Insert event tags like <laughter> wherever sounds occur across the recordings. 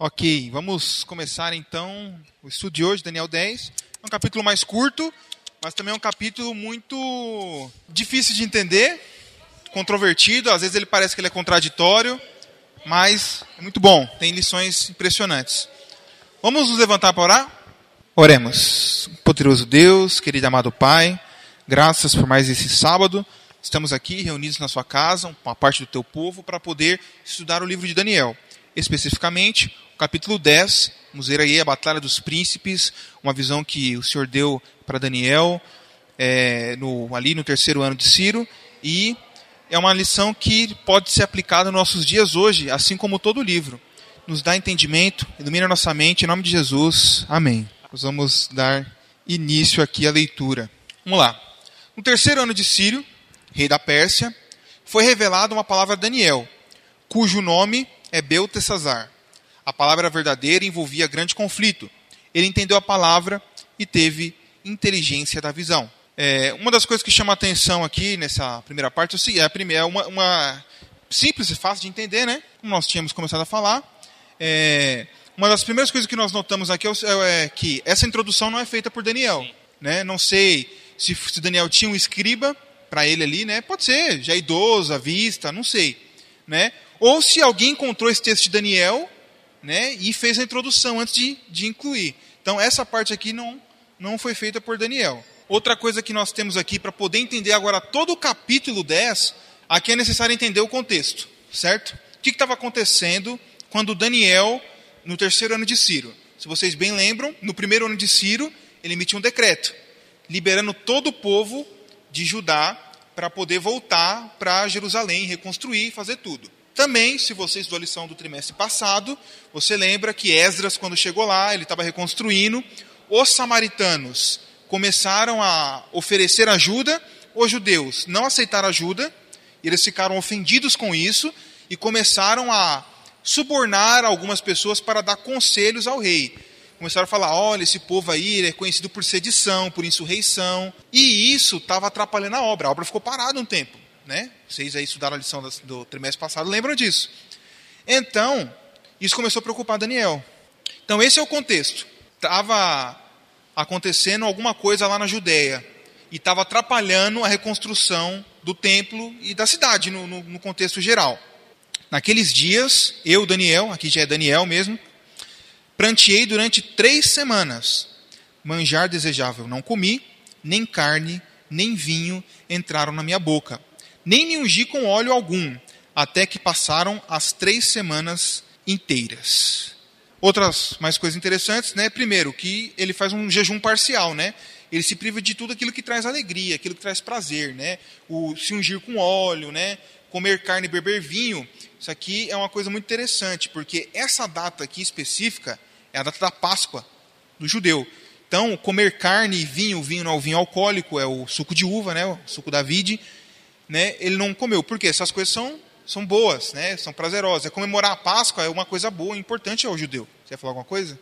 Ok, vamos começar então o estudo de hoje, Daniel 10. É um capítulo mais curto, mas também é um capítulo muito difícil de entender, controvertido, às vezes ele parece que ele é contraditório, mas é muito bom, tem lições impressionantes. Vamos nos levantar para orar? Oremos. Poderoso Deus, querido amado Pai, graças por mais esse sábado. Estamos aqui reunidos na sua casa, uma parte do teu povo, para poder estudar o livro de Daniel. Especificamente, capítulo 10, vamos ver aí a Batalha dos Príncipes, uma visão que o Senhor deu para Daniel é, no, ali no terceiro ano de Ciro, e é uma lição que pode ser aplicada nos nossos dias hoje, assim como todo o livro. Nos dá entendimento, ilumina nossa mente, em nome de Jesus. Amém. Nós vamos dar início aqui à leitura. Vamos lá. No terceiro ano de Ciro, rei da Pérsia, foi revelada uma palavra a Daniel, cujo nome é Beltesazar. A palavra verdadeira envolvia grande conflito. Ele entendeu a palavra e teve inteligência da visão. É, uma das coisas que chama a atenção aqui nessa primeira parte é, a primeira, é uma, uma simples e fácil de entender, né? Como nós tínhamos começado a falar. É, uma das primeiras coisas que nós notamos aqui é, é que essa introdução não é feita por Daniel. Né? Não sei se, se Daniel tinha um escriba para ele ali, né? Pode ser, já idoso, à vista, não sei. Né? Ou se alguém encontrou esse texto de Daniel né, e fez a introdução antes de, de incluir. Então, essa parte aqui não, não foi feita por Daniel. Outra coisa que nós temos aqui, para poder entender agora todo o capítulo 10, aqui é necessário entender o contexto, certo? O que estava acontecendo quando Daniel, no terceiro ano de Ciro, se vocês bem lembram, no primeiro ano de Ciro, ele emitiu um decreto, liberando todo o povo de Judá para poder voltar para Jerusalém, reconstruir fazer tudo. Também, se você estudou a lição do trimestre passado, você lembra que Esdras, quando chegou lá, ele estava reconstruindo, os samaritanos começaram a oferecer ajuda, os judeus não aceitaram ajuda, eles ficaram ofendidos com isso e começaram a subornar algumas pessoas para dar conselhos ao rei. Começaram a falar: olha, esse povo aí é conhecido por sedição, por insurreição, e isso estava atrapalhando a obra. A obra ficou parada um tempo né? Vocês aí estudaram a lição do trimestre passado, lembram disso. Então, isso começou a preocupar Daniel. Então, esse é o contexto. Estava acontecendo alguma coisa lá na Judéia e estava atrapalhando a reconstrução do templo e da cidade, no, no, no contexto geral. Naqueles dias, eu, Daniel, aqui já é Daniel mesmo, pranteei durante três semanas. Manjar desejável não comi, nem carne, nem vinho entraram na minha boca nem me ungi com óleo algum, até que passaram as três semanas inteiras. Outras mais coisas interessantes, né? Primeiro, que ele faz um jejum parcial, né? Ele se priva de tudo aquilo que traz alegria, aquilo que traz prazer, né? O se ungir com óleo, né? Comer carne e beber vinho. Isso aqui é uma coisa muito interessante, porque essa data aqui específica é a data da Páscoa do judeu. Então, comer carne e vinho, vinho não é o vinho alcoólico, é o suco de uva, né? O suco da vide né, ele não comeu. Por quê? Essas coisas são, são boas, né, são prazerosas. É comemorar a Páscoa é uma coisa boa, importante ao judeu. Você ia falar alguma coisa?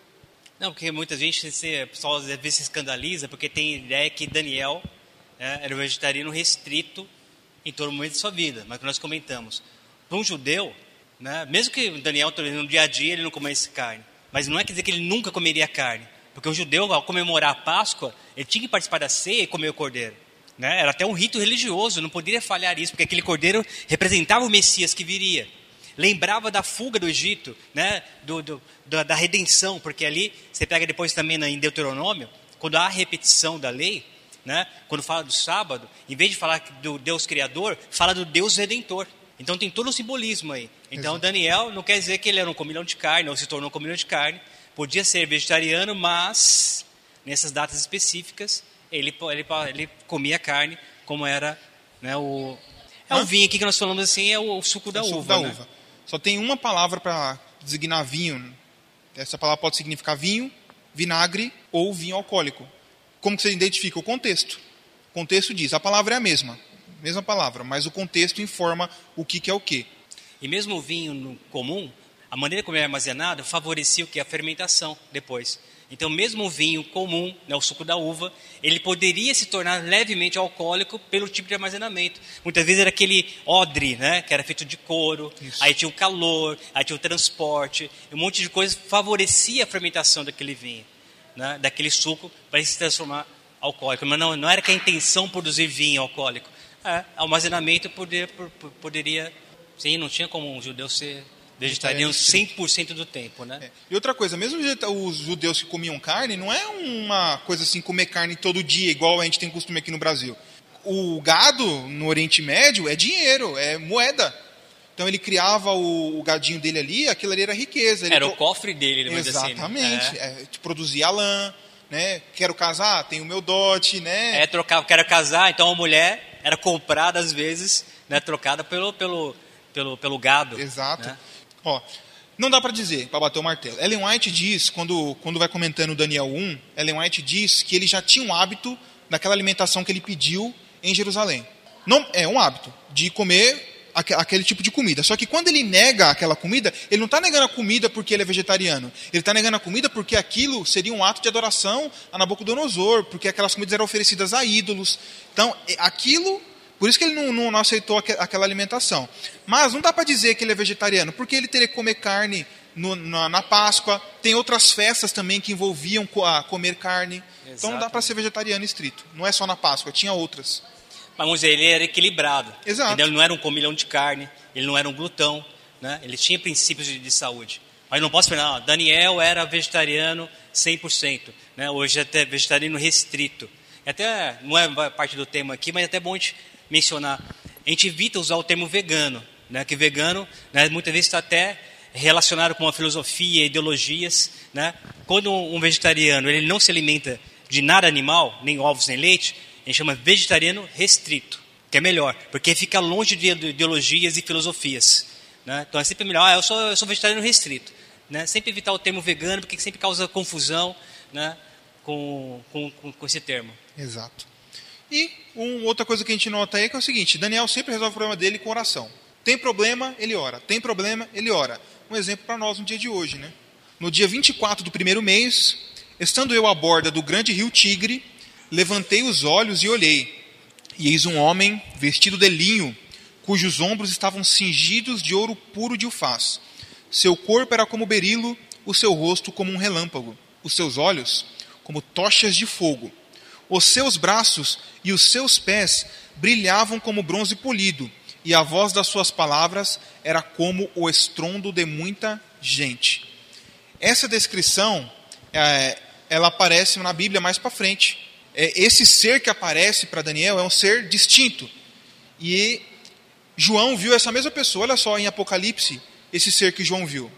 Não, porque muita gente, o pessoal às vezes se escandaliza porque tem ideia que Daniel né, era um vegetariano restrito em todo momento de sua vida, mas que nós comentamos. Para um judeu, né, mesmo que Daniel no dia a dia ele não comesse carne, mas não é quer dizer que ele nunca comeria carne, porque o judeu ao comemorar a Páscoa ele tinha que participar da ceia e comer o cordeiro. Né? Era até um rito religioso, não poderia falhar isso, porque aquele cordeiro representava o Messias que viria. Lembrava da fuga do Egito, né? do, do da, da, redenção, porque ali, você pega depois também em Deuteronômio, quando há a repetição da lei, né? quando fala do sábado, em vez de falar do Deus Criador, fala do Deus Redentor. Então tem todo o simbolismo aí. Então Exato. Daniel não quer dizer que ele era um comilhão de carne, ou se tornou um comilhão de carne. Podia ser vegetariano, mas nessas datas específicas ele, ele, ele comia carne, como era né, o. É Hã? o vinho aqui que nós falamos assim, é o, suco da é o uva. Suco da né? uva. Só tem uma palavra para designar vinho. Essa palavra pode significar vinho, vinagre ou vinho alcoólico. Como que você identifica? O contexto. O contexto diz, a palavra é a mesma, mesma palavra, mas o contexto informa o que, que é o que. E mesmo o vinho comum, a maneira como é armazenado favorecia o que? A fermentação depois. Então, mesmo o vinho comum, né, o suco da uva, ele poderia se tornar levemente alcoólico pelo tipo de armazenamento. Muitas vezes era aquele odre, né, que era feito de couro, Isso. aí tinha o calor, aí tinha o transporte, um monte de coisa favorecia a fermentação daquele vinho, né, daquele suco, para se transformar alcoólico. Mas não, não era que a intenção produzir vinho alcoólico. É, armazenamento poder, poderia. Sim, não tinha como um judeu ser vegetariano 100% do tempo, né? É. E outra coisa, mesmo os judeus que comiam carne, não é uma coisa assim comer carne todo dia, igual a gente tem costume aqui no Brasil. O gado no Oriente Médio é dinheiro, é moeda. Então ele criava o, o gadinho dele ali, aquilo ali era riqueza. Ele era pro... o cofre dele, né? Exatamente. Assim, né? é. produzia lã, né? Quero casar, tenho o meu dote, né? É, trocava, quero casar, então a mulher era comprada às vezes, né? Trocada pelo, pelo, pelo, pelo gado. Exato. Né? Ó, não dá para dizer, para bater o martelo. Ellen White diz, quando, quando vai comentando Daniel 1, Ellen White diz que ele já tinha um hábito daquela alimentação que ele pediu em Jerusalém. Não É um hábito de comer aquele tipo de comida. Só que quando ele nega aquela comida, ele não está negando a comida porque ele é vegetariano. Ele está negando a comida porque aquilo seria um ato de adoração a Nabucodonosor, porque aquelas comidas eram oferecidas a ídolos. Então, aquilo por isso que ele não, não, não aceitou aquela alimentação. Mas não dá para dizer que ele é vegetariano, porque ele teria que comer carne no, na, na, Páscoa. Tem outras festas também que envolviam a comer carne. Exato. Então não dá para ser vegetariano estrito. Não é só na Páscoa, tinha outras. Mas vamos dizer, ele era equilibrado. Exato. Ele não era um comilhão de carne, ele não era um glutão, né? ele tinha princípios de, de saúde. Mas não posso falar, não, Daniel era vegetariano 100%, né? hoje é até vegetariano restrito. Até não é parte do tema aqui, mas é até bom a gente mencionar. A gente evita usar o termo vegano, né? que vegano né, muitas vezes está até relacionado com uma filosofia, ideologias. Né? Quando um vegetariano ele não se alimenta de nada animal, nem ovos nem leite, a gente chama vegetariano restrito, que é melhor, porque fica longe de ideologias e filosofias. Né? Então é sempre melhor, ah, eu sou, eu sou vegetariano restrito. Né? Sempre evitar o termo vegano, porque sempre causa confusão né? com, com, com esse termo. Exato. E um, outra coisa que a gente nota aí é, que é o seguinte: Daniel sempre resolve o problema dele com oração. Tem problema, ele ora. Tem problema, ele ora. Um exemplo para nós no dia de hoje, né? No dia 24 do primeiro mês, estando eu à borda do grande rio Tigre, levantei os olhos e olhei. E eis um homem vestido de linho, cujos ombros estavam cingidos de ouro puro de ufaz. Seu corpo era como berilo, o seu rosto como um relâmpago, os seus olhos como tochas de fogo os seus braços e os seus pés brilhavam como bronze polido, e a voz das suas palavras era como o estrondo de muita gente. Essa descrição, é, ela aparece na Bíblia mais para frente. É, esse ser que aparece para Daniel é um ser distinto. E João viu essa mesma pessoa, olha só em Apocalipse, esse ser que João viu.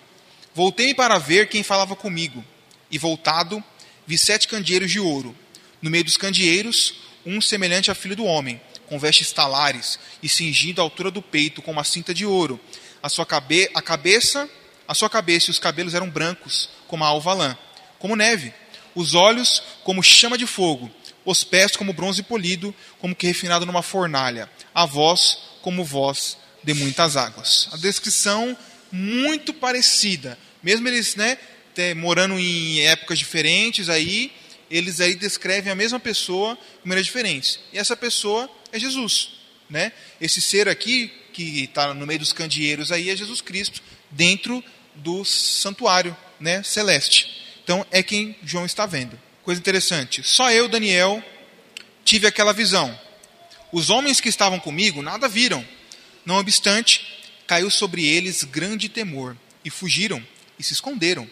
Voltei para ver quem falava comigo, e voltado, vi sete candeeiros de ouro no meio dos candeeiros, um semelhante a filho do homem, com vestes talares e cingido à altura do peito com uma cinta de ouro. A sua cabe a cabeça, a sua cabeça e os cabelos eram brancos, como a alva lã, como neve. Os olhos como chama de fogo, os pés como bronze polido, como que refinado numa fornalha. A voz como voz de muitas águas. A descrição muito parecida, mesmo eles, né, morando em épocas diferentes aí, eles aí descrevem a mesma pessoa de maneiras diferentes. E essa pessoa é Jesus. Né? Esse ser aqui, que está no meio dos candeeiros aí, é Jesus Cristo, dentro do santuário né, celeste. Então é quem João está vendo. Coisa interessante. Só eu, Daniel, tive aquela visão. Os homens que estavam comigo nada viram. Não obstante, caiu sobre eles grande temor, e fugiram e se esconderam.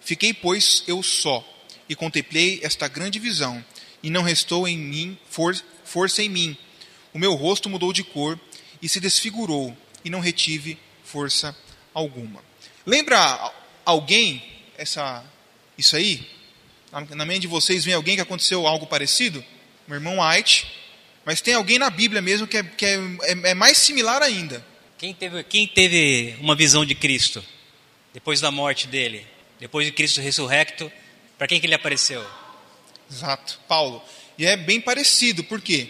Fiquei, pois, eu só e contemplei esta grande visão, e não restou em mim for, força em mim. O meu rosto mudou de cor e se desfigurou, e não retive força alguma. Lembra alguém essa isso aí? Na mente de vocês vem alguém que aconteceu algo parecido? Meu irmão White. Mas tem alguém na Bíblia mesmo que é, que é, é, é mais similar ainda. Quem teve, quem teve uma visão de Cristo depois da morte dele? Depois de Cristo ressurrecto, para quem que ele apareceu? Exato, Paulo. E é bem parecido, por quê?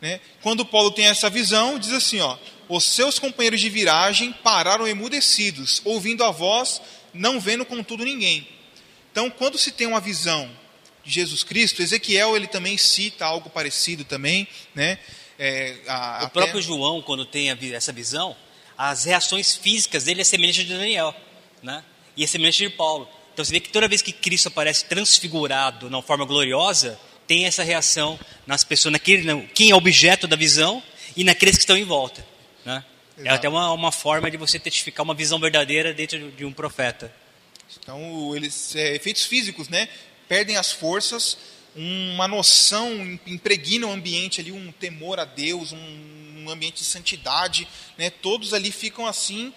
Né? Quando Paulo tem essa visão, diz assim: ó, os seus companheiros de viragem pararam emudecidos, ouvindo a voz, não vendo contudo ninguém. Então, quando se tem uma visão de Jesus Cristo, Ezequiel ele também cita algo parecido também, né? É, a, o até... próprio João, quando tem a, essa visão, as reações físicas dele é semelhante de Daniel, né? E é semelhante de Paulo. Então você vê que toda vez que Cristo aparece transfigurado, na forma gloriosa, tem essa reação nas pessoas, naquele, quem é objeto da visão e naqueles que estão em volta. Né? É até uma, uma forma de você testificar uma visão verdadeira dentro de um profeta. Então, eles, é, efeitos físicos, né? Perdem as forças, uma noção impregna o ambiente ali, um temor a Deus, um, um ambiente de santidade, né? Todos ali ficam assim,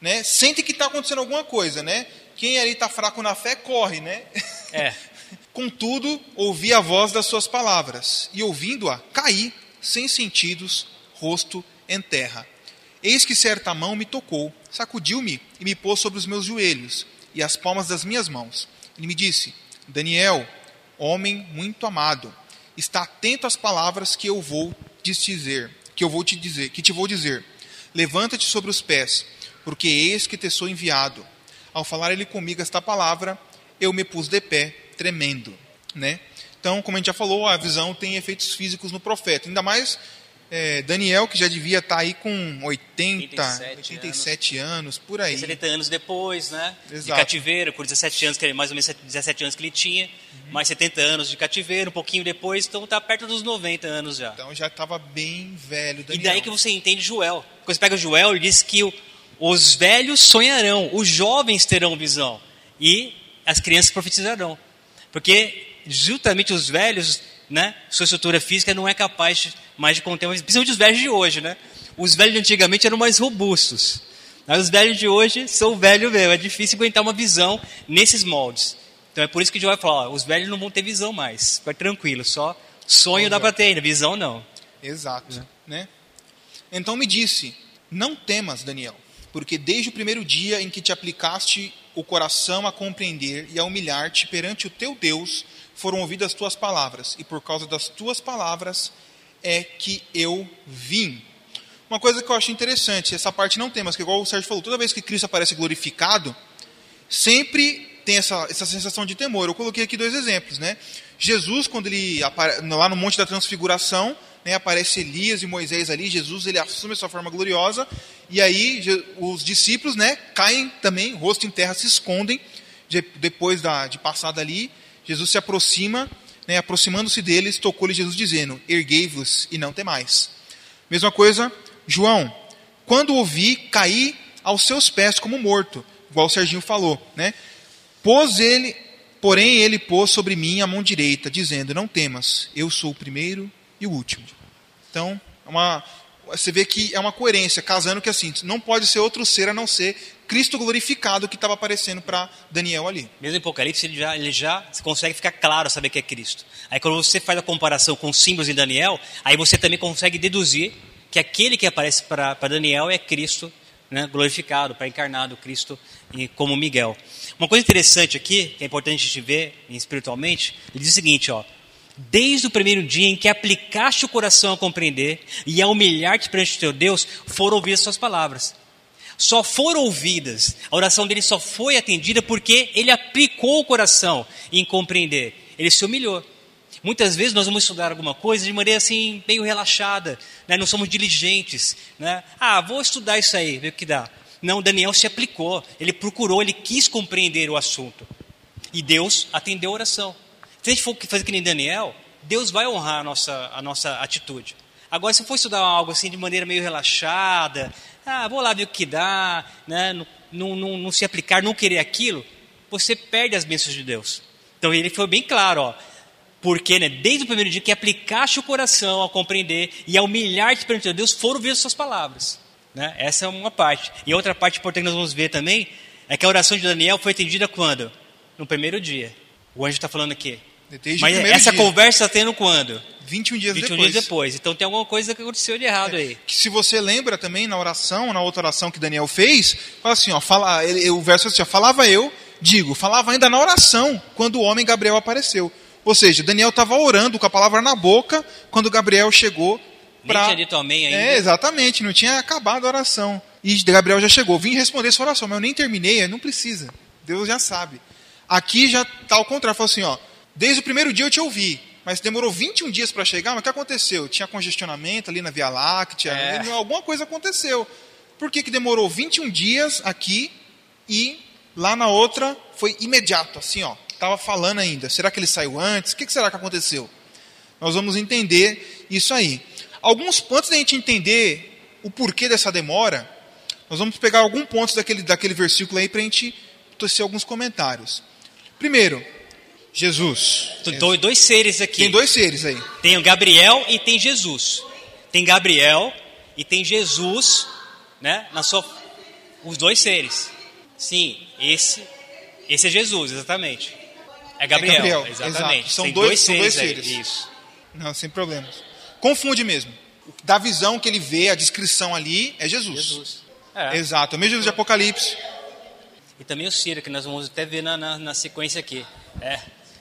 né? Sentem que está acontecendo alguma coisa, né? Quem ali está fraco na fé corre, né? É. <laughs> Contudo, ouvi a voz das suas palavras e ouvindo-a, caí sem sentidos, rosto em terra. Eis que certa mão me tocou, sacudiu-me e me pôs sobre os meus joelhos e as palmas das minhas mãos. Ele me disse: Daniel, homem muito amado, está atento às palavras que eu vou te dizer, que eu vou te dizer, que te vou dizer. Levanta-te sobre os pés, porque eis que te sou enviado. Ao falar ele comigo esta palavra, eu me pus de pé, tremendo, né? Então, como a gente já falou, a visão tem efeitos físicos no profeta. Ainda mais é, Daniel, que já devia estar tá aí com 80, 87, 87 anos. anos. por aí. 70 anos depois, né? Exato. De cativeiro, por 17 anos, que ele, mais ou menos 17 anos que ele tinha, uhum. mais 70 anos de cativeiro, um pouquinho depois, então está perto dos 90 anos já. Então já estava bem velho. Daniel. E daí que você entende Joel. Quando você pega Joel, ele diz que o, os velhos sonharão, os jovens terão visão e as crianças profetizarão. Porque justamente os velhos né, sua estrutura física não é capaz mais de conter, principalmente os velhos de hoje, né? Os velhos de antigamente eram mais robustos. Mas os velhos de hoje são velhos mesmo, é difícil aguentar uma visão nesses moldes. Então é por isso que João vai falar, ó, os velhos não vão ter visão mais, fica tranquilo, só sonho dá para ter ainda, visão não. Exato, né? Então me disse, não temas, Daniel, porque desde o primeiro dia em que te aplicaste o coração a compreender e a humilhar-te perante o teu Deus, foram ouvidas as tuas palavras, e por causa das tuas palavras é que eu vim. Uma coisa que eu acho interessante, essa parte não tem, mas que igual o Sérgio falou, toda vez que Cristo aparece glorificado, sempre tem essa, essa sensação de temor. Eu coloquei aqui dois exemplos, né? Jesus, quando ele lá no Monte da Transfiguração, né, aparece Elias e Moisés ali, Jesus ele assume a sua forma gloriosa, e aí os discípulos, né, caem também, rosto em terra, se escondem depois da, de passar dali, Jesus se aproxima, né, aproximando-se deles, tocou-lhe Jesus dizendo: Erguei-vos e não temais. Mesma coisa, João, quando ouvi, caí aos seus pés como morto, igual o Serginho falou, né? Pôs ele, porém ele pôs sobre mim a mão direita, dizendo: Não temas, eu sou o primeiro e o último. Então, é uma, você vê que é uma coerência, casando que assim, não pode ser outro ser a não ser Cristo glorificado que estava aparecendo para Daniel ali. Mesmo em Apocalipse, ele já, ele já consegue ficar claro saber que é Cristo. Aí quando você faz a comparação com os símbolos de Daniel, aí você também consegue deduzir que aquele que aparece para Daniel é Cristo né, glorificado, para encarnado Cristo como Miguel. Uma coisa interessante aqui, que é importante a gente ver espiritualmente, ele diz o seguinte, ó, desde o primeiro dia em que aplicaste o coração a compreender e a humilhar-te perante o teu Deus, foram ouvidas suas palavras. Só foram ouvidas, a oração dele só foi atendida porque ele aplicou o coração em compreender. Ele se humilhou. Muitas vezes nós vamos estudar alguma coisa de maneira assim, meio relaxada, né? não somos diligentes. Né? Ah, vou estudar isso aí, ver o que dá. Não, Daniel se aplicou, ele procurou, ele quis compreender o assunto. E Deus atendeu a oração. Se a gente for fazer que nem Daniel, Deus vai honrar a nossa, a nossa atitude. Agora, se for estudar algo assim de maneira meio relaxada, ah, vou lá ver o que dá, né? não, não, não, se aplicar, não querer aquilo, você perde as bênçãos de Deus. Então ele foi bem claro, ó, porque né, desde o primeiro dia que aplicaste o coração a compreender e a humilhar-te perante Deus, foram ver as suas palavras. Né? Essa é uma parte. E outra parte importante que nós vamos ver também é que a oração de Daniel foi atendida quando? No primeiro dia. O anjo está falando aqui. Desde Mas essa dia. conversa está tendo quando? 21 dias 21 depois. dias depois. Então tem alguma coisa que aconteceu de errado é, aí. Que se você lembra também na oração, na outra oração que Daniel fez, fala assim, ó, fala, ele, o verso assim, ó, falava eu, digo, falava ainda na oração, quando o homem Gabriel apareceu. Ou seja, Daniel estava orando com a palavra na boca, quando Gabriel chegou Nem tinha dito amém ainda. É, exatamente, não tinha acabado a oração. E Gabriel já chegou, vim responder sua oração, mas eu nem terminei, não precisa. Deus já sabe. Aqui já está ao contrário, falou assim, ó, desde o primeiro dia eu te ouvi, mas demorou 21 dias para chegar, mas o que aconteceu? Tinha congestionamento ali na Via Láctea, é. alguma coisa aconteceu. Por que, que demorou 21 dias aqui e lá na outra foi imediato, assim, ó, estava falando ainda. Será que ele saiu antes? O que, que será que aconteceu? Nós vamos entender isso aí. Alguns pontos da gente entender o porquê dessa demora, nós vamos pegar alguns pontos daquele, daquele versículo aí para a gente tecer alguns comentários. Primeiro, Jesus. Tem dois seres aqui. Tem dois seres aí. Tem o Gabriel e tem Jesus. Tem Gabriel e tem Jesus, né? Na sua, os dois seres. Sim, esse, esse é Jesus, exatamente. É Gabriel, é Gabriel exatamente. Exato. São tem dois, dois são seres. Dois seres. Aí, isso. Não, sem problemas. Confunde mesmo. Da visão que ele vê, a descrição ali é Jesus. Jesus. É. Exato, é o mesmo Jesus de Apocalipse. E também o Ciro, que nós vamos até ver na, na, na sequência aqui. É.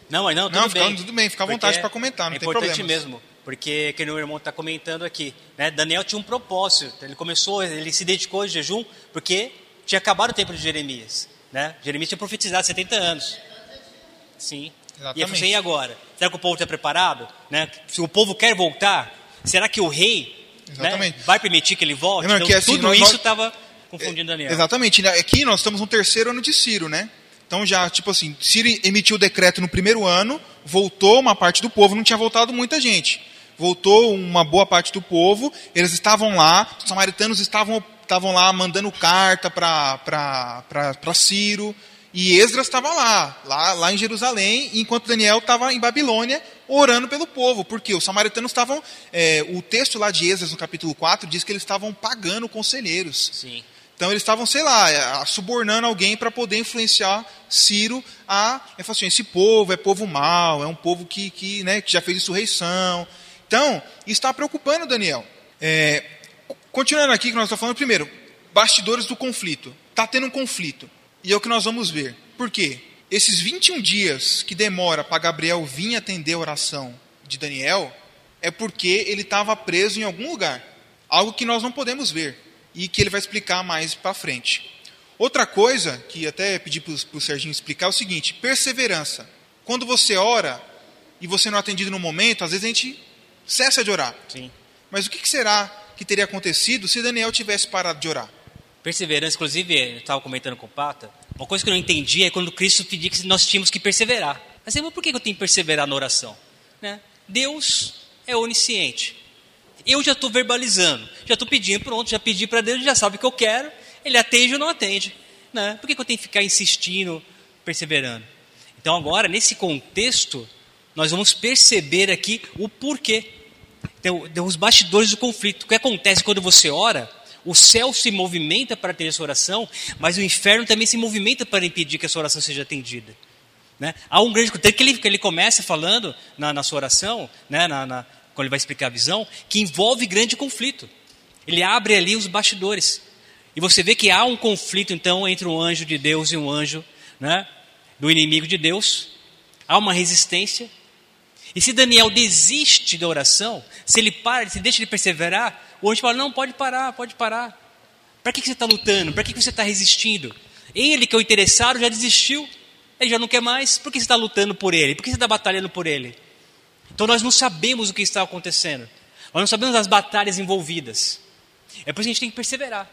Não, mas não, tudo não, bem. tudo bem, fica à vontade para comentar, não é tem problema. É importante mesmo, porque que o irmão está comentando aqui, né? Daniel tinha um propósito, ele começou, ele se dedicou ao jejum porque tinha acabado o tempo de Jeremias, né? Jeremias tinha profetizado 70 anos. Sim. Exatamente. E eu falei, e agora? Será que o povo está preparado? Né? Se o povo quer voltar, será que o rei né, vai permitir que ele volte? Não, então, que assim, tudo nós, isso estava confundindo Daniel. Exatamente. Né? Aqui nós estamos no terceiro ano de Ciro, né? Então já, tipo assim, Ciro emitiu o decreto no primeiro ano, voltou uma parte do povo, não tinha voltado muita gente. Voltou uma boa parte do povo, eles estavam lá, os samaritanos estavam, estavam lá mandando carta para Ciro, e Esdras estava lá, lá, lá em Jerusalém, enquanto Daniel estava em Babilônia, orando pelo povo, porque os samaritanos estavam, é, o texto lá de Esdras, no capítulo 4, diz que eles estavam pagando conselheiros. Sim. Então eles estavam, sei lá, é, subornando alguém para poder influenciar Ciro a. Ele falou assim: esse povo é povo mau, é um povo que, que, né, que já fez insurreição. Então, está preocupando Daniel. É, continuando aqui, que nós estamos falando, primeiro, bastidores do conflito. Está tendo um conflito. E é o que nós vamos ver. Por quê? Esses 21 dias que demora para Gabriel vir atender a oração de Daniel, é porque ele estava preso em algum lugar. Algo que nós não podemos ver e que ele vai explicar mais para frente. Outra coisa que até pedi para o Serginho explicar é o seguinte: perseverança. Quando você ora e você não é atendido no momento, às vezes a gente cessa de orar. Sim. Mas o que será que teria acontecido se Daniel tivesse parado de orar? Perseverança, inclusive, eu estava comentando com o Pata, uma coisa que eu não entendi é quando Cristo pedia que nós tínhamos que perseverar. Mas, por que eu tenho que perseverar na oração? Né? Deus é onisciente. Eu já estou verbalizando, já estou pedindo, pronto, já pedi para Deus, já sabe o que eu quero, ele atende ou não atende. Né? Por que, que eu tenho que ficar insistindo, perseverando? Então, agora, nesse contexto, nós vamos perceber aqui o porquê. Então, os bastidores do conflito. O que acontece quando você ora? O céu se movimenta para ter essa oração, mas o inferno também se movimenta para impedir que essa oração seja atendida. Né? Há um grande que ele, que ele começa falando na, na sua oração, né, na, na, quando ele vai explicar a visão, que envolve grande conflito. Ele abre ali os bastidores. E você vê que há um conflito, então, entre um anjo de Deus e um anjo né, do inimigo de Deus. Há uma resistência. E se Daniel desiste da oração, se ele para, se deixa de perseverar, o anjo fala: Não, pode parar, pode parar. Para que você está lutando? Para que você está resistindo? Ele, que é o interessado, já desistiu. Ele já não quer mais. Por que você está lutando por ele? Por que você está batalhando por ele? Então nós não sabemos o que está acontecendo. Nós não sabemos as batalhas envolvidas. É por isso que a gente tem que perseverar.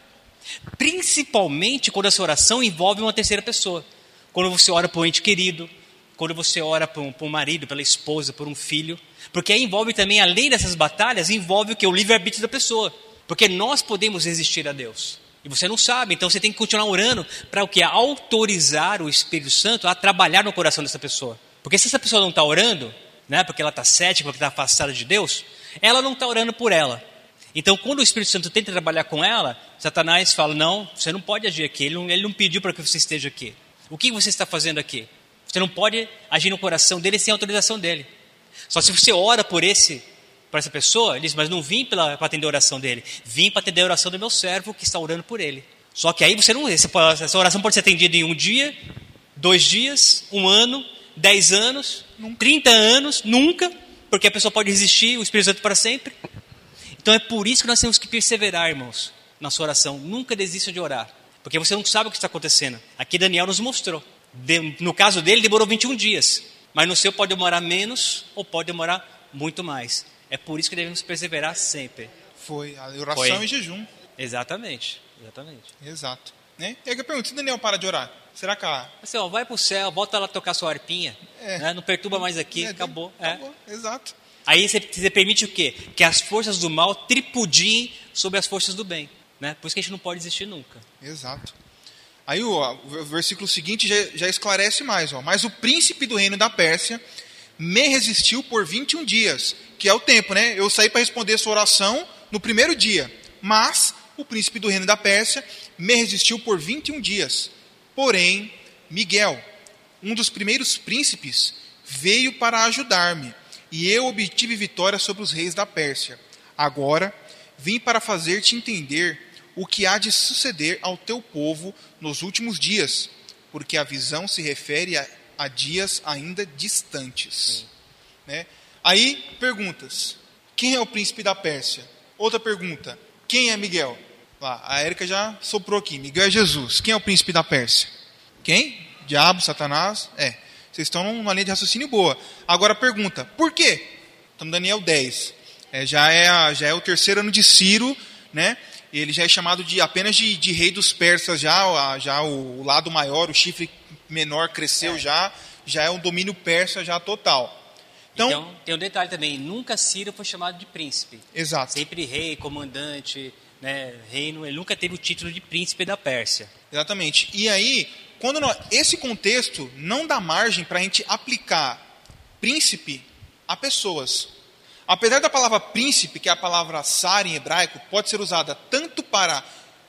Principalmente quando essa oração envolve uma terceira pessoa. Quando você ora por um ente querido, quando você ora por um, um marido, pela esposa, por um filho. Porque aí envolve também, além dessas batalhas, envolve o que? O livre-arbítrio da pessoa. Porque nós podemos resistir a Deus. E você não sabe, então você tem que continuar orando para o que? Autorizar o Espírito Santo a trabalhar no coração dessa pessoa. Porque se essa pessoa não está orando, né, porque ela está cética, porque está afastada de Deus, ela não está orando por ela. Então, quando o Espírito Santo tenta trabalhar com ela, Satanás fala: Não, você não pode agir aqui, ele não, ele não pediu para que você esteja aqui. O que você está fazendo aqui? Você não pode agir no coração dele sem autorização dele. Só se você ora por esse, por essa pessoa, ele diz: Mas não vim para atender a oração dele, vim para atender a oração do meu servo que está orando por ele. Só que aí você não. Essa oração pode ser atendida em um dia, dois dias, um ano, 10 anos, nunca. 30 anos, nunca, porque a pessoa pode resistir o Espírito Santo para sempre. Então é por isso que nós temos que perseverar, irmãos, na sua oração. Nunca desista de orar, porque você não sabe o que está acontecendo. Aqui Daniel nos mostrou. De, no caso dele, demorou 21 dias, mas no seu pode demorar menos ou pode demorar muito mais. É por isso que devemos perseverar sempre. Foi a oração Foi. e jejum. Exatamente, exatamente. Exato. Né? E aí eu pergunto, se Daniel para de orar, será que a... Assim, ó, vai pro céu, volta lá tocar sua arpinha, É. né? não perturba mais aqui, É, acabou. é. Acabou, exato. Aí você, você permite o quê? Que as forças do mal tripudiem sobre as forças do bem. Né? Por isso que a gente não pode existir nunca. Exato. Aí o, o versículo seguinte já, já esclarece mais. Ó. Mas o príncipe do reino da Pérsia me resistiu por 21 dias, que é o tempo, né? Eu saí para responder sua oração no primeiro dia. Mas o príncipe do reino da Pérsia me resistiu por 21 dias. Porém, Miguel, um dos primeiros príncipes, veio para ajudar-me, e eu obtive vitória sobre os reis da Pérsia. Agora, vim para fazer-te entender o que há de suceder ao teu povo nos últimos dias, porque a visão se refere a, a dias ainda distantes. Né? Aí, perguntas. Quem é o príncipe da Pérsia? Outra pergunta. Quem é Miguel? A Érica já soprou aqui. Miguel é Jesus. Quem é o príncipe da Pérsia? Quem? Diabo, Satanás? É. Vocês estão numa linha de raciocínio boa. Agora pergunta, por quê? Estamos em Daniel 10. É, já, é a- já é o terceiro ano de Ciro, né? Ele já é chamado de apenas de, de rei dos persas, já, já o, o lado maior, o chifre menor cresceu já, já é um domínio persa já total. Então, Então, tem um detalhe também: nunca Ciro foi chamado de príncipe. exato. Sempre rei, comandante, né, reino. Ele nunca teve o título de príncipe da Pérsia. Exatamente. E aí, quando nós, esse contexto não dá margem para a gente aplicar príncipe a pessoas. Apesar da palavra príncipe, que é a palavra sar em hebraico, pode ser usada tanto para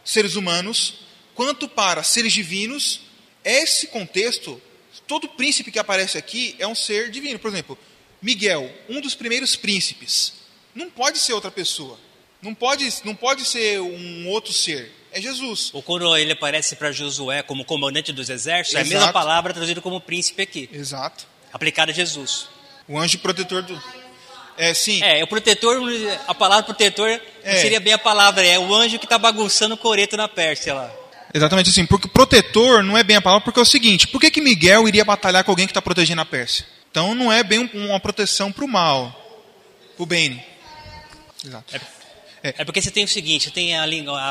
seres humanos quanto para seres divinos, esse contexto, todo príncipe que aparece aqui é um ser divino. Por exemplo, Miguel, um dos primeiros príncipes, não pode ser outra pessoa. Não pode, não pode ser um outro ser. É Jesus. Ou quando ele aparece para Josué como comandante dos exércitos, é a Exato. mesma palavra traduzida como príncipe aqui, Exato. aplicada a Jesus. O anjo protetor do. É, sim. É, o protetor, a palavra protetor É. não seria bem a palavra, é o anjo que está bagunçando o coreto na Pérsia lá. Exatamente assim. Porque protetor não é bem a palavra, porque é o seguinte: por que, que Miguel iria batalhar com alguém que está protegendo a Pérsia? Então não é bem um- uma proteção para o mal, para o bem. Exato. É porque você tem o seguinte, você tem a,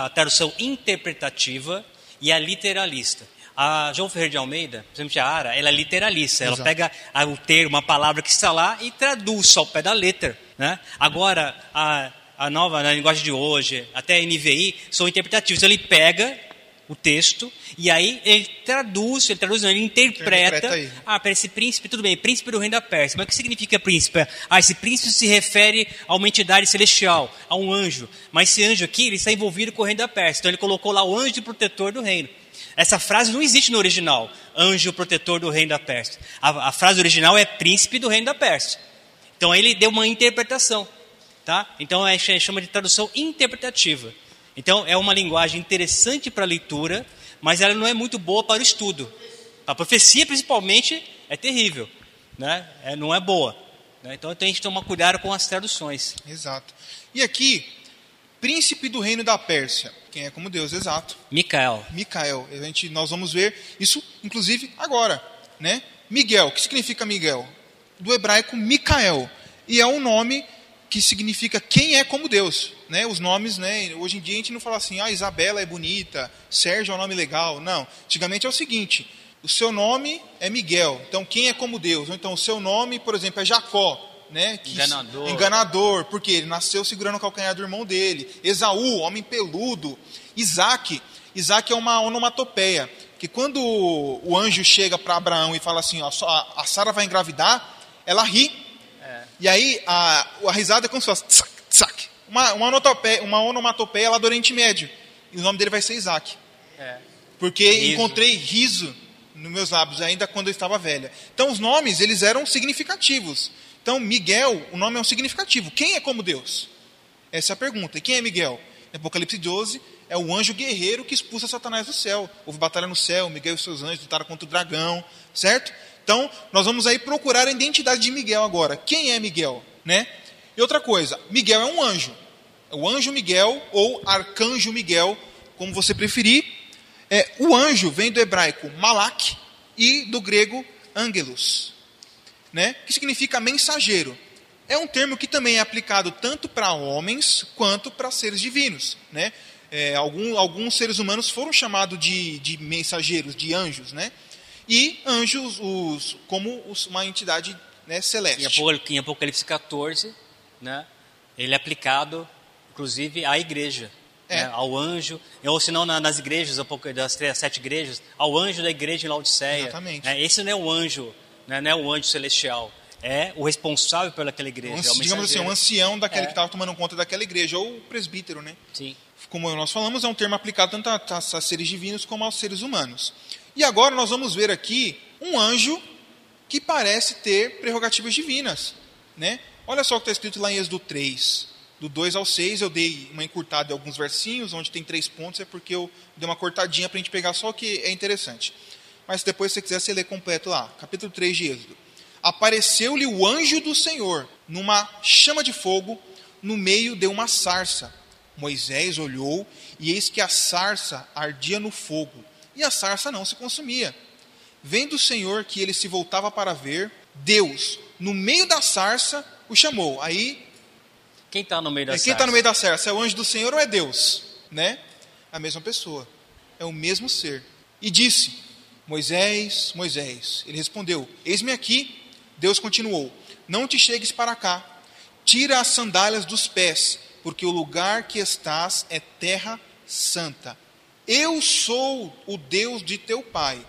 a tradução interpretativa e a literalista. A João Ferreira de Almeida, principalmente a Ara, ela é literalista. Ela Exato. pega o termo, uma palavra que está lá e traduz ao pé da letra. Né? Agora, a, a nova, na linguagem de hoje, até a NVI, são interpretativos. Então, ele pega o texto e aí ele traduz, ele traduz, não, ele interpreta. Interpreta aí. Ah, para esse príncipe, tudo bem, príncipe do reino da Pérsia. Mas o que significa príncipe? Ah, esse príncipe se refere a uma entidade celestial, a um anjo. Mas esse anjo aqui, ele está envolvido com o reino da Pérsia. Então ele colocou lá o anjo protetor do reino. Essa frase não existe no original, anjo protetor do reino da Pérsia. A, a frase original é príncipe do reino da Pérsia. Então ele deu uma interpretação. Tá? Então é, chama de tradução interpretativa. Então é uma linguagem interessante para a leitura, mas ela não é muito boa para o estudo. A profecia, principalmente, é terrível, né? É, não é boa. né? Então tem que tomar cuidado com as traduções. Exato. E aqui, príncipe do reino da Pérsia. Quem é como Deus, exato. Micael. Micael. A gente, nós vamos ver isso, inclusive, agora. Né? Miguel. O que significa Miguel? Do hebraico Micael. E é um nome que significa quem é como Deus. Né? Os nomes, né? hoje em dia a gente não fala assim, ah, Isabela é bonita, Sérgio é um nome legal. Não. Antigamente é o seguinte: o seu nome é Miguel. Então, quem é como Deus? Ou então, o seu nome, por exemplo, é Jacó. Né? Que- Enganador. enganador, porque ele nasceu segurando o calcanhar do irmão dele. Esaú, homem peludo. Isaac, Isaac é uma onomatopeia. Que quando o anjo chega para Abraão e fala assim: ó, a Sara vai engravidar, ela ri. E aí a, a risada é como se fosse tsac, tsac. Uma, uma, onomatopeia, uma onomatopeia lá do Oriente Médio. E o nome dele vai ser Isaac. É. Porque Riso. encontrei riso nos meus lábios ainda quando eu estava velha. Então os nomes, eles eram significativos. Então Miguel, o nome é um significativo. Quem é como Deus? Essa é a pergunta. E quem é Miguel? Em Apocalipse 12, é o anjo guerreiro que expulsa Satanás do céu. Houve batalha no céu, Miguel e seus anjos lutaram contra o dragão, certo? Então, nós vamos aí procurar a identidade de Miguel agora. Quem é Miguel, né? E outra coisa, Miguel é um anjo. o anjo Miguel ou arcanjo Miguel, como você preferir. É, o anjo vem do hebraico malak e do grego angelos, né? que significa mensageiro. É um termo que também é aplicado tanto para homens quanto para seres divinos. Né? É, algum, alguns seres humanos foram chamados de, de mensageiros, de anjos, né? E anjos os, como os, uma entidade né, celeste. Em Apocalipse 14, né, ele é aplicado, inclusive, à igreja, é. né, ao anjo, ou se não nas igrejas, das três, sete igrejas, ao anjo da igreja em Laodiceia. Exatamente. Né, esse não é o anjo, né, não é o anjo celestial, é o responsável pelaquela igreja. Um, é digamos assim, um ancião daquele é. que estava tomando conta daquela igreja, ou o presbítero, né? Sim. Como nós falamos, é um termo aplicado tanto a, a seres divinos como aos seres humanos. E agora nós vamos ver aqui um anjo que parece ter prerrogativas divinas. Né? Olha só o que está escrito lá em Êxodo 3, do 2 ao 6. Eu dei uma encurtada em alguns versinhos, onde tem três pontos, é porque eu dei uma cortadinha para a gente pegar só o que é interessante. Mas depois, se você quiser, você lê completo lá. Capítulo 3 de Êxodo. Apareceu-lhe o anjo do Senhor, numa chama de fogo, no meio de uma sarça. Moisés olhou, e eis que a sarça ardia no fogo, e a sarça não se consumia. Vendo o Senhor que ele se voltava para ver, Deus, no meio da sarça, o chamou. Aí. Quem está no meio da é, sarça? Quem está no meio da sarça? É o anjo do Senhor ou é Deus? Né? A mesma pessoa. É o mesmo ser. E disse: Moisés, Moisés. Ele respondeu: Eis-me aqui. Deus continuou: Não te chegues para cá. Tira as sandálias dos pés, porque o lugar que estás é terra santa. Eu sou o Deus de teu pai,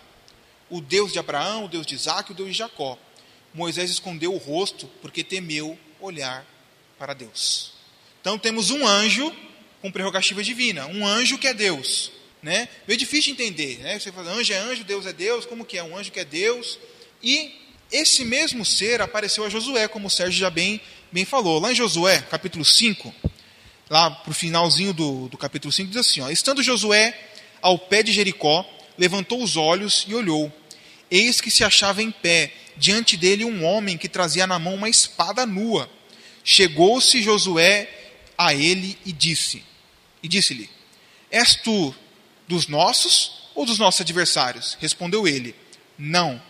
o Deus de Abraão, o Deus de Isaac, o Deus de Jacó. Moisés escondeu o rosto porque temeu olhar para Deus. Então temos um anjo com prerrogativa divina, um anjo que é Deus. Né? É difícil de entender. Né? Você fala, anjo é anjo, Deus é Deus, como que é um anjo que é Deus? E esse mesmo ser apareceu a Josué, como o Sérgio já bem, bem falou. Lá em Josué, capítulo 5, lá para o finalzinho do, do capítulo 5, diz assim: ó, Estando Josué ao pé de Jericó, levantou os olhos e olhou. Eis que se achava em pé, diante dele um homem que trazia na mão uma espada nua. Chegou-se Josué a ele e disse: E disse-lhe: És tu dos nossos ou dos nossos adversários? Respondeu ele: Não,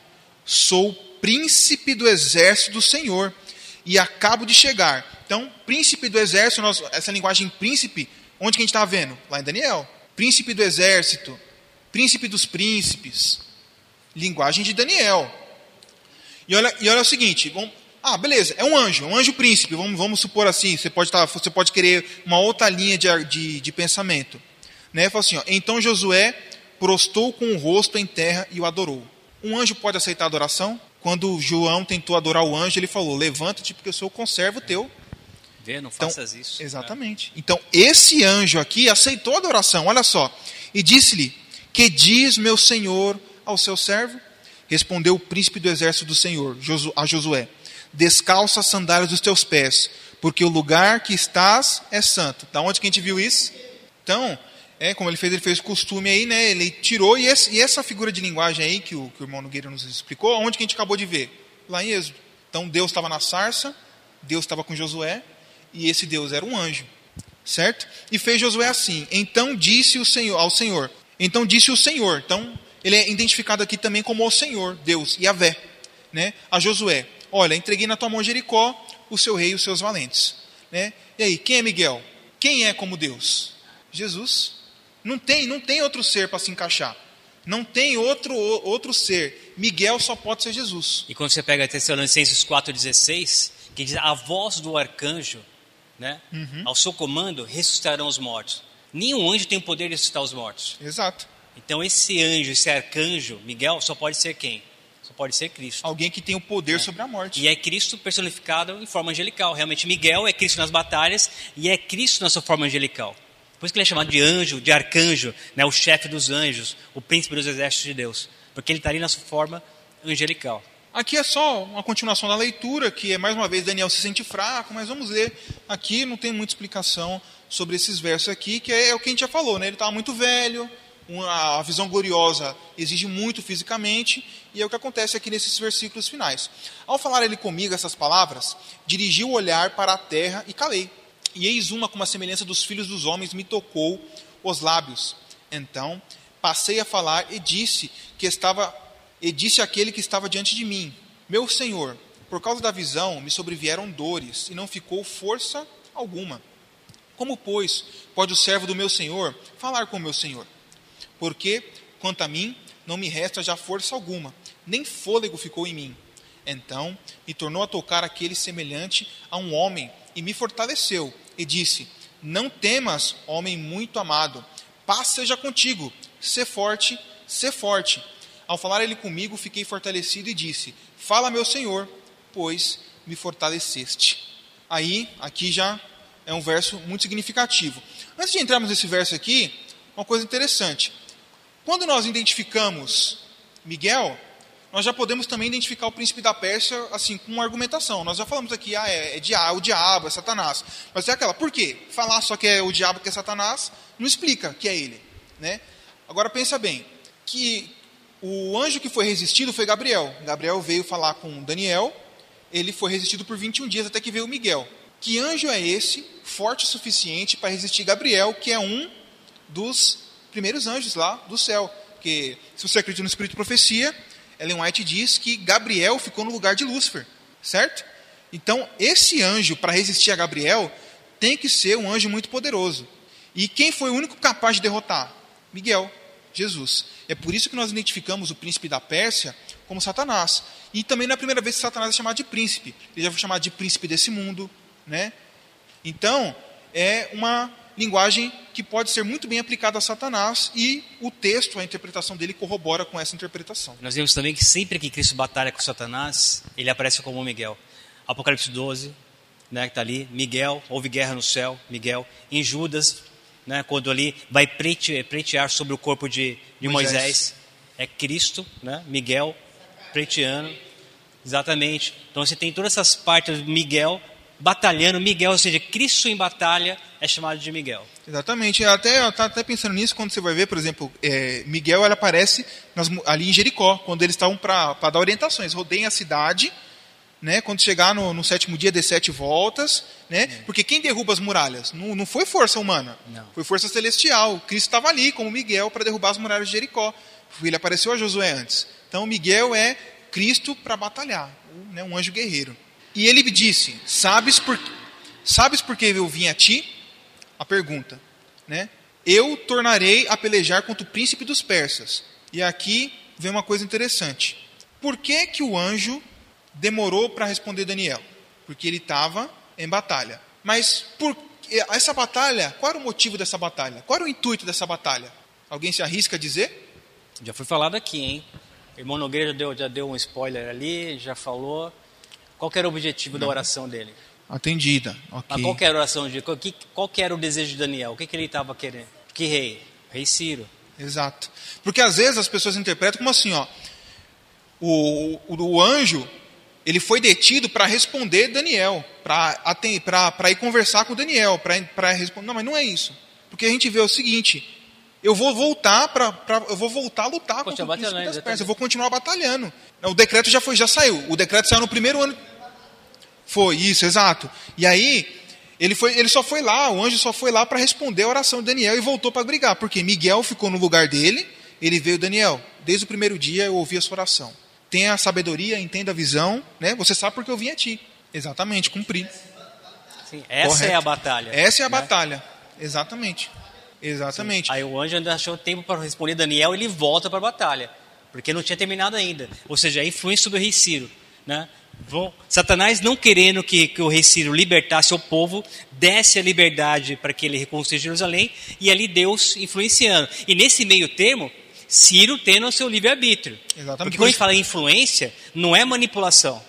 sou príncipe do exército do Senhor e acabo de chegar. Então, príncipe do exército, essa linguagem príncipe, onde que a gente está vendo? Lá em Daniel. Príncipe do exército, príncipe dos príncipes. Linguagem de Daniel. E olha, e olha o seguinte, vamos, ah, beleza, é um anjo, um anjo príncipe, vamos, vamos supor assim, você pode, tá, você pode querer uma outra linha de, de, de pensamento. Né? Fala assim, ó, então Josué prostou com o rosto em terra e o adorou. Um anjo pode aceitar a adoração? Quando João tentou adorar o anjo, ele falou: Levanta-te, porque eu sou o conservo teu. Vê, não então, faças isso. Exatamente. É. Então, esse anjo aqui aceitou a adoração, olha só. E disse-lhe: Que diz meu senhor ao seu servo? Respondeu o príncipe do exército do Senhor a Josué: Descalça as sandálias dos teus pés, porque o lugar que estás é santo. Da onde que a gente viu isso? Então, é, como ele fez, ele fez costume aí, né? Ele tirou, e, esse, e essa figura de linguagem aí que o, que o irmão Nogueira nos explicou, onde que a gente acabou de ver? Lá em Êxodo. Então Deus estava na sarça, Deus estava com Josué, e esse Deus era um anjo. Certo? E fez Josué assim. Então disse o Senhor ao Senhor. Então disse o Senhor. Então, ele é identificado aqui também como o Senhor, Deus, Yahvé, né? A Josué. Olha, entreguei na tua mão Jericó, o seu rei e os seus valentes. Né? E aí, quem é Miguel? Quem é como Deus? Jesus. Não tem, não tem outro ser para se encaixar. Não tem outro, outro ser. Miguel só pode ser Jesus. E quando você pega Tessalonicenses 4,16, que diz a voz do arcanjo, né? Uhum. ao seu comando, ressuscitarão os mortos. Nenhum anjo tem o poder de ressuscitar os mortos. Exato. Então esse anjo, esse arcanjo, Miguel, só pode ser quem? Só pode ser Cristo. Alguém que tem o poder é. sobre a morte. E é Cristo personificado em forma angelical. Realmente, Miguel é Cristo nas batalhas e é Cristo na sua forma angelical. Por isso que ele é chamado de anjo, de arcanjo, né, o chefe dos anjos, o príncipe dos exércitos de Deus. Porque ele está ali na sua forma angelical. Aqui é só uma continuação da leitura, que é mais uma vez Daniel se sente fraco, mas vamos ler. Aqui não tem muita explicação sobre esses versos aqui, que é, é o que a gente já falou, né? Ele estava muito velho, uma, a visão gloriosa exige muito fisicamente, e é o que acontece aqui nesses versículos finais. Ao falar ele comigo essas palavras, dirigi o olhar para a terra e calei. E eis uma como a semelhança dos filhos dos homens me tocou os lábios. Então passei a falar e disse que estava e disse àquele que estava diante de mim: Meu Senhor, por causa da visão me sobrevieram dores e não ficou força alguma. Como, pois, pode o servo do meu Senhor falar com o meu Senhor? Porque, quanto a mim, não me resta já força alguma, nem fôlego ficou em mim. Então me tornou a tocar aquele semelhante a um homem e me fortaleceu e disse: Não temas, homem muito amado, paz seja contigo, sê forte, sê forte. Ao falar ele comigo, fiquei fortalecido e disse: Fala, meu Senhor, pois me fortaleceste. Aí, aqui já é um verso muito significativo. Antes de entrarmos nesse verso aqui, uma coisa interessante. Quando nós identificamos Miguel, nós já podemos também identificar o príncipe da Pérsia assim com uma argumentação. Nós já falamos aqui, ah, é, é, o diabo, é Satanás. Mas é aquela, por quê? Falar só que é o diabo que é Satanás não explica que é ele. Né? Agora pensa bem, que o anjo que foi resistido foi Gabriel. Gabriel veio falar com Daniel, ele foi resistido por 21 dias até que veio Miguel. Que anjo é esse, forte o suficiente para resistir Gabriel, que é um dos primeiros anjos lá do céu? Porque se você acredita no espírito de profecia, Ellen White diz que Gabriel ficou no lugar de Lúcifer, certo? Então, esse anjo, para resistir a Gabriel, tem que ser um anjo muito poderoso. E quem foi o único capaz de derrotar? Miguel, Jesus. É por isso que nós identificamos o príncipe da Pérsia como Satanás. E também não é a primeira vez que Satanás é chamado de príncipe. Ele já foi chamado de príncipe desse mundo. Né? Então, é uma linguagem que pode ser muito bem aplicada a Satanás e o texto, a interpretação dele corrobora com essa interpretação. Nós vemos também que sempre que Cristo batalha com Satanás, ele aparece como Miguel. Apocalipse 12, né, que está ali, Miguel, houve guerra no céu, Miguel. Em Judas, né, quando ali vai pretear sobre o corpo de, de Moisés. Moisés. é Cristo, né, Miguel, preteando. Exatamente. Então você tem todas essas partes, Miguel batalhando, Miguel, ou seja, Cristo em batalha é chamado de Miguel. Exatamente. Até eu até pensando nisso quando você vai ver, por exemplo, é, Miguel ele aparece nas, ali em Jericó, quando eles estavam para dar orientações. Rodeiem a cidade, né, quando chegar no, no, sétimo dia, dê sete voltas. Né, porque quem derruba as muralhas? Não, não foi força humana, não. foi força celestial. Cristo estava ali, como Miguel, para derrubar as muralhas de Jericó. Ele apareceu a Josué antes. Então, Miguel é Cristo para batalhar, né, um anjo guerreiro. E ele disse: Sabes por, sabes por que eu vim a ti? A pergunta, né? Eu tornarei a pelejar contra o príncipe dos persas. E aqui vem uma coisa interessante. Por que, que o anjo demorou para responder Daniel? Porque ele estava em batalha. Mas por essa batalha, qual era o motivo dessa batalha? Qual era o intuito dessa batalha? Alguém se arrisca a dizer? Já foi falado aqui, hein? O irmão Nogueira já deu, já deu um spoiler ali, já falou. Qual era o objetivo Não. da oração dele? Atendida. Okay. Mas qual era a oração de qual, qual era o desejo de Daniel? O que, que ele estava querendo? Que rei? Rei Ciro. Exato. Porque às vezes as pessoas interpretam como assim, ó. O, o, o anjo ele foi detido para responder Daniel, para ir conversar com Daniel, para responder. Não, mas não é isso. Porque a gente vê o seguinte: eu vou voltar para eu vou voltar a lutar contra o príncipe das Persas, eu vou continuar batalhando. O decreto já foi, já saiu. O decreto saiu no primeiro ano. Foi isso, exato. E aí ele foi, ele só foi lá, o anjo só foi lá para responder a oração de Daniel e voltou para brigar, porque Miguel ficou no lugar dele. Ele veio, Daniel, desde o primeiro dia eu ouvi a sua oração. Tenha a sabedoria, entenda a visão, né? Você sabe porque eu vim a ti. Exatamente, cumprir. Sim, essa Correto. é a batalha. Essa é a né? batalha. Exatamente. Exatamente. Sim. Aí o anjo ainda achou tempo para responder Daniel, ele volta para a batalha, porque não tinha terminado ainda. Ou seja, a influência do rei Ciro, né? Satanás não querendo que, que, o rei Ciro libertasse o povo, desse a liberdade para que ele reconstruísse Jerusalém, e ali Deus influenciando. E nesse meio termo, Ciro tendo o seu livre-arbítrio. Porque quando a gente fala em influência, não é manipulação.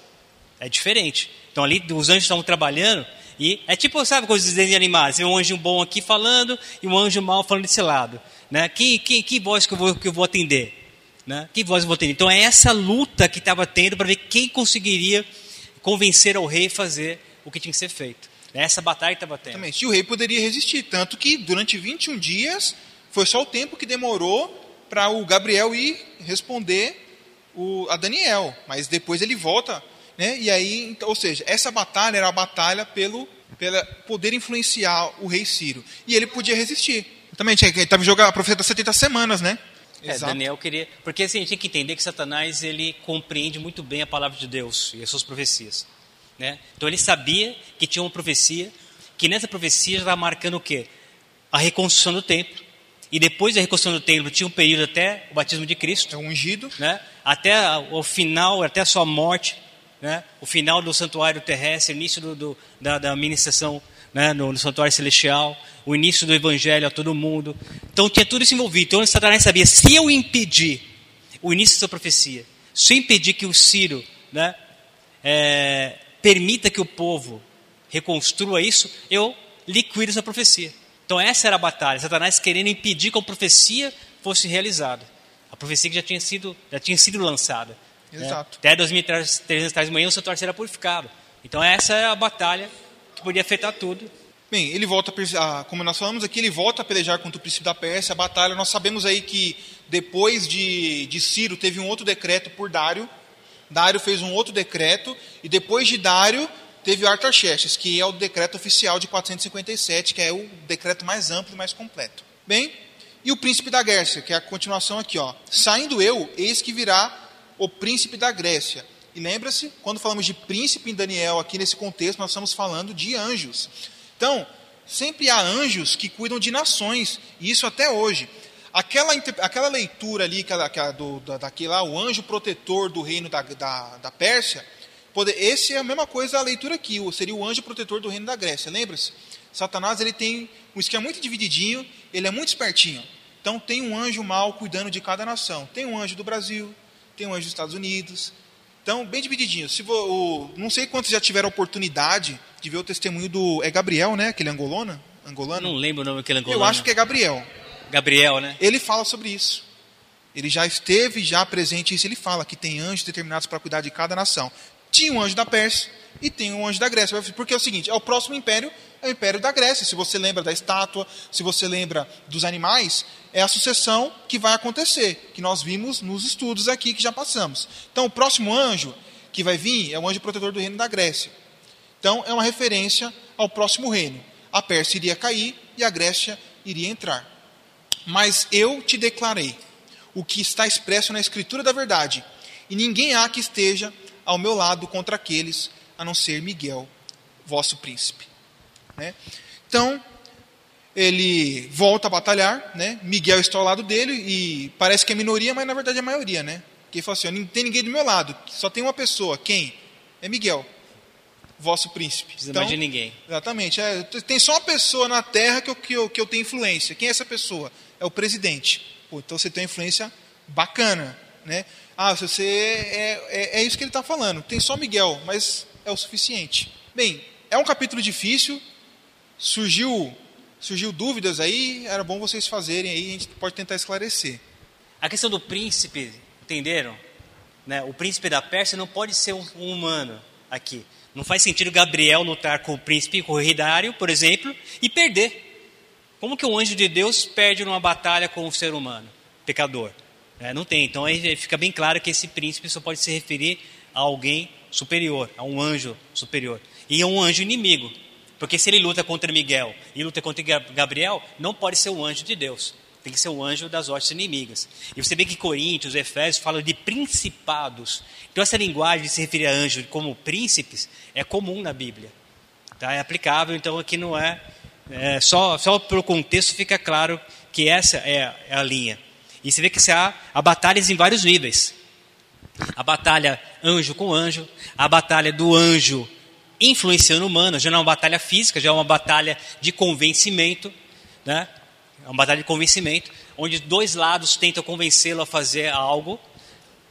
É diferente. Então ali os anjos estavam trabalhando e é tipo, sabe, coisas de desenhos animados. Tem um anjo bom aqui falando e um anjo mau falando desse lado. Né? Que, que, que voz que eu, vou, que eu vou atender? Né? Que voz eu vou atender? Então é essa luta que estava tendo para ver quem conseguiria convencer ao rei a fazer o que tinha que ser feito. É essa batalha que estava tendo. E o rei poderia resistir. Tanto que durante 21 dias foi só o tempo que demorou para o Gabriel ir responder o, a Daniel. Mas depois ele volta né? E aí, ou seja, essa batalha era a batalha pelo para poder influenciar o rei Ciro. E ele podia resistir. Também tinha, estava jogando a profecia das 70 semanas, né? É, Daniel queria. Porque assim, a gente tem que entender que Satanás ele compreende muito bem a palavra de Deus e as suas profecias. Né? Então ele sabia que tinha uma profecia, que nessa profecia estava marcando o quê? A reconstrução do templo. E depois da reconstrução do templo tinha um período até o batismo de Cristo. É ungido. Né? Até o final, até a sua morte. Né? O final do santuário terrestre, início do, do, da, da ministração né? no, no santuário celestial, o início do evangelho a todo mundo. Então tinha tudo isso envolvido. Então Satanás sabia, se eu impedir o início dessa profecia, se eu impedir que o Ciro né, é, permita que o povo reconstrua isso, eu liquido essa profecia. Então essa era a batalha, Satanás querendo impedir que a profecia fosse realizada. A profecia que já tinha sido, já tinha sido lançada. Né? Exato. Né? Até 2300 de manhã o santuário será purificado. Então essa é a batalha que podia afetar tudo. Bem, ele volta, a, como nós falamos aqui, ele volta a pelejar contra o príncipe da Pérsia, a batalha. Nós sabemos aí que depois de, de Ciro teve um outro decreto por Dário, Dário fez um outro decreto, e depois de Dário teve o Artaxerxes, que é o decreto oficial de 457, que é o decreto mais amplo e mais completo. Bem, e o príncipe da Grécia, que é a continuação aqui, ó. Saindo eu, eis que virá o príncipe da Grécia. E lembra-se, quando falamos de príncipe em Daniel, aqui nesse contexto, nós estamos falando de anjos. Então, sempre há anjos que cuidam de nações, e isso até hoje. Aquela, aquela leitura ali, aquela, aquela do, da, daquele lá, o anjo protetor do reino da, da, da Pérsia, pode, esse é a mesma coisa a leitura aqui, seria o anjo protetor do reino da Grécia. Lembra-se? Satanás ele tem um esquema muito divididinho, ele é muito espertinho. Então tem um anjo mal cuidando de cada nação. Tem um anjo do Brasil, tem um anjo dos Estados Unidos. Então, bem divididinho. Se o, não sei quantos já tiveram a oportunidade de ver o testemunho do. É Gabriel, né? Aquele angolano? angolano? Não lembro o nome daquele angolano. Eu acho que é Gabriel. Gabriel, né? Ele fala sobre isso. Ele já esteve já presente isso. Ele fala que tem anjos determinados para cuidar de cada nação. Tinha um anjo da Pérsia e tem um anjo da Grécia. Porque é o seguinte: é o próximo império, é o império da Grécia. Se você lembra da estátua, se você lembra dos animais, é a sucessão que vai acontecer, que nós vimos nos estudos aqui que já passamos. Então, o próximo anjo que vai vir é o anjo protetor do reino da Grécia. Então, é uma referência ao próximo reino. A Pérsia iria cair e a Grécia iria entrar. Mas eu te declarei o que está expresso na Escritura da verdade, e ninguém há que esteja ao meu lado contra aqueles, a não ser Miguel, vosso príncipe. Né? Então, ele volta a batalhar, né? Miguel está ao lado dele, e parece que é minoria, mas na verdade é maioria, né? Que ele fala assim: não tem ninguém do meu lado, só tem uma pessoa. Quem? É Miguel vosso príncipe. Precisa então, mais de ninguém. Exatamente. É, tem só uma pessoa na Terra que eu, que, eu, que eu tenho influência. Quem é essa pessoa? É o presidente. Pô, então você tem uma influência bacana. Né? Ah, você é, é, é isso que ele está falando. Tem só Miguel, mas é o suficiente. Bem, é um capítulo difícil. Surgiu, surgiu dúvidas aí. Era bom vocês fazerem aí. A gente pode tentar esclarecer. A questão do príncipe, entenderam? Né? O príncipe da Pérsia não pode ser um, um humano aqui. Não faz sentido Gabriel lutar com o príncipe corridário, por exemplo, e perder. Como que um anjo de Deus perde numa batalha com um ser humano, pecador? É, não tem. Então aí fica bem claro que esse príncipe só pode se referir a alguém superior, a um anjo superior. E a um anjo inimigo. Porque se ele luta contra Miguel e luta contra Gabriel, não pode ser um anjo de Deus. Tem que ser um anjo das hostes inimigas. E você vê que Coríntios, Efésios falam de principados. Então essa linguagem de se referir a anjos como príncipes é comum na Bíblia. Tá? É aplicável, então aqui não é, é só, só pelo contexto fica claro que essa é, é a linha. E você vê que há, há batalhas em vários níveis. A batalha anjo com anjo, a batalha do anjo influenciando o humano, já não é uma batalha física, já é uma batalha de convencimento, né? É uma batalha de convencimento, onde dois lados tentam convencê-lo a fazer algo.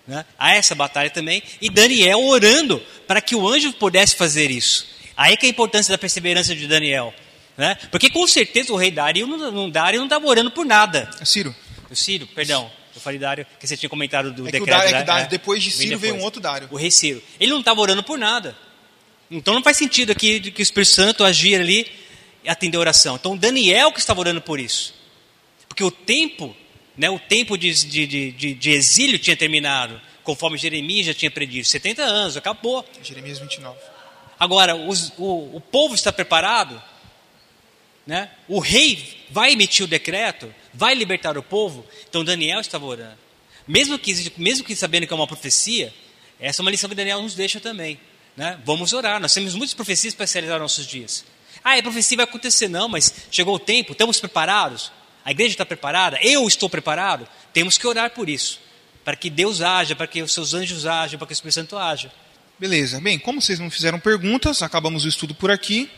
Né? Há essa batalha também. E Daniel orando para que o anjo pudesse fazer isso. Aí que é a importância da perseverança de Daniel. Né? Porque com certeza o rei Dário não, não, Dário não estava orando por nada. Ciro. O Ciro, perdão. Eu falei Dário, que você tinha comentado do é decreto. Dário, é que Dário, é, depois de Ciro veio um outro Dário. O rei Ciro. Ele não estava orando por nada. Então não faz sentido aqui que o Espírito Santo agir ali e atender a oração. Então Daniel que estava orando por isso. Porque o tempo, né, o tempo de, de, de, de exílio tinha terminado, conforme Jeremias já tinha predito. 70 anos, acabou. Jeremias 29. Agora, os, o, o povo está preparado? Né? O rei vai emitir o decreto, vai libertar o povo. Então Daniel estava orando. Mesmo que, mesmo que sabendo que é uma profecia, essa é uma lição que Daniel nos deixa também. Né? Vamos orar. Nós temos muitas profecias para realizar nossos dias. Ah, a profecia vai acontecer, não, mas chegou o tempo, estamos preparados? A igreja está preparada? Eu estou preparado? Temos que orar por isso. Para que Deus haja, para que os seus anjos hajam, para que o Espírito Santo haja. Beleza. Bem, como vocês não fizeram perguntas, acabamos o estudo por aqui.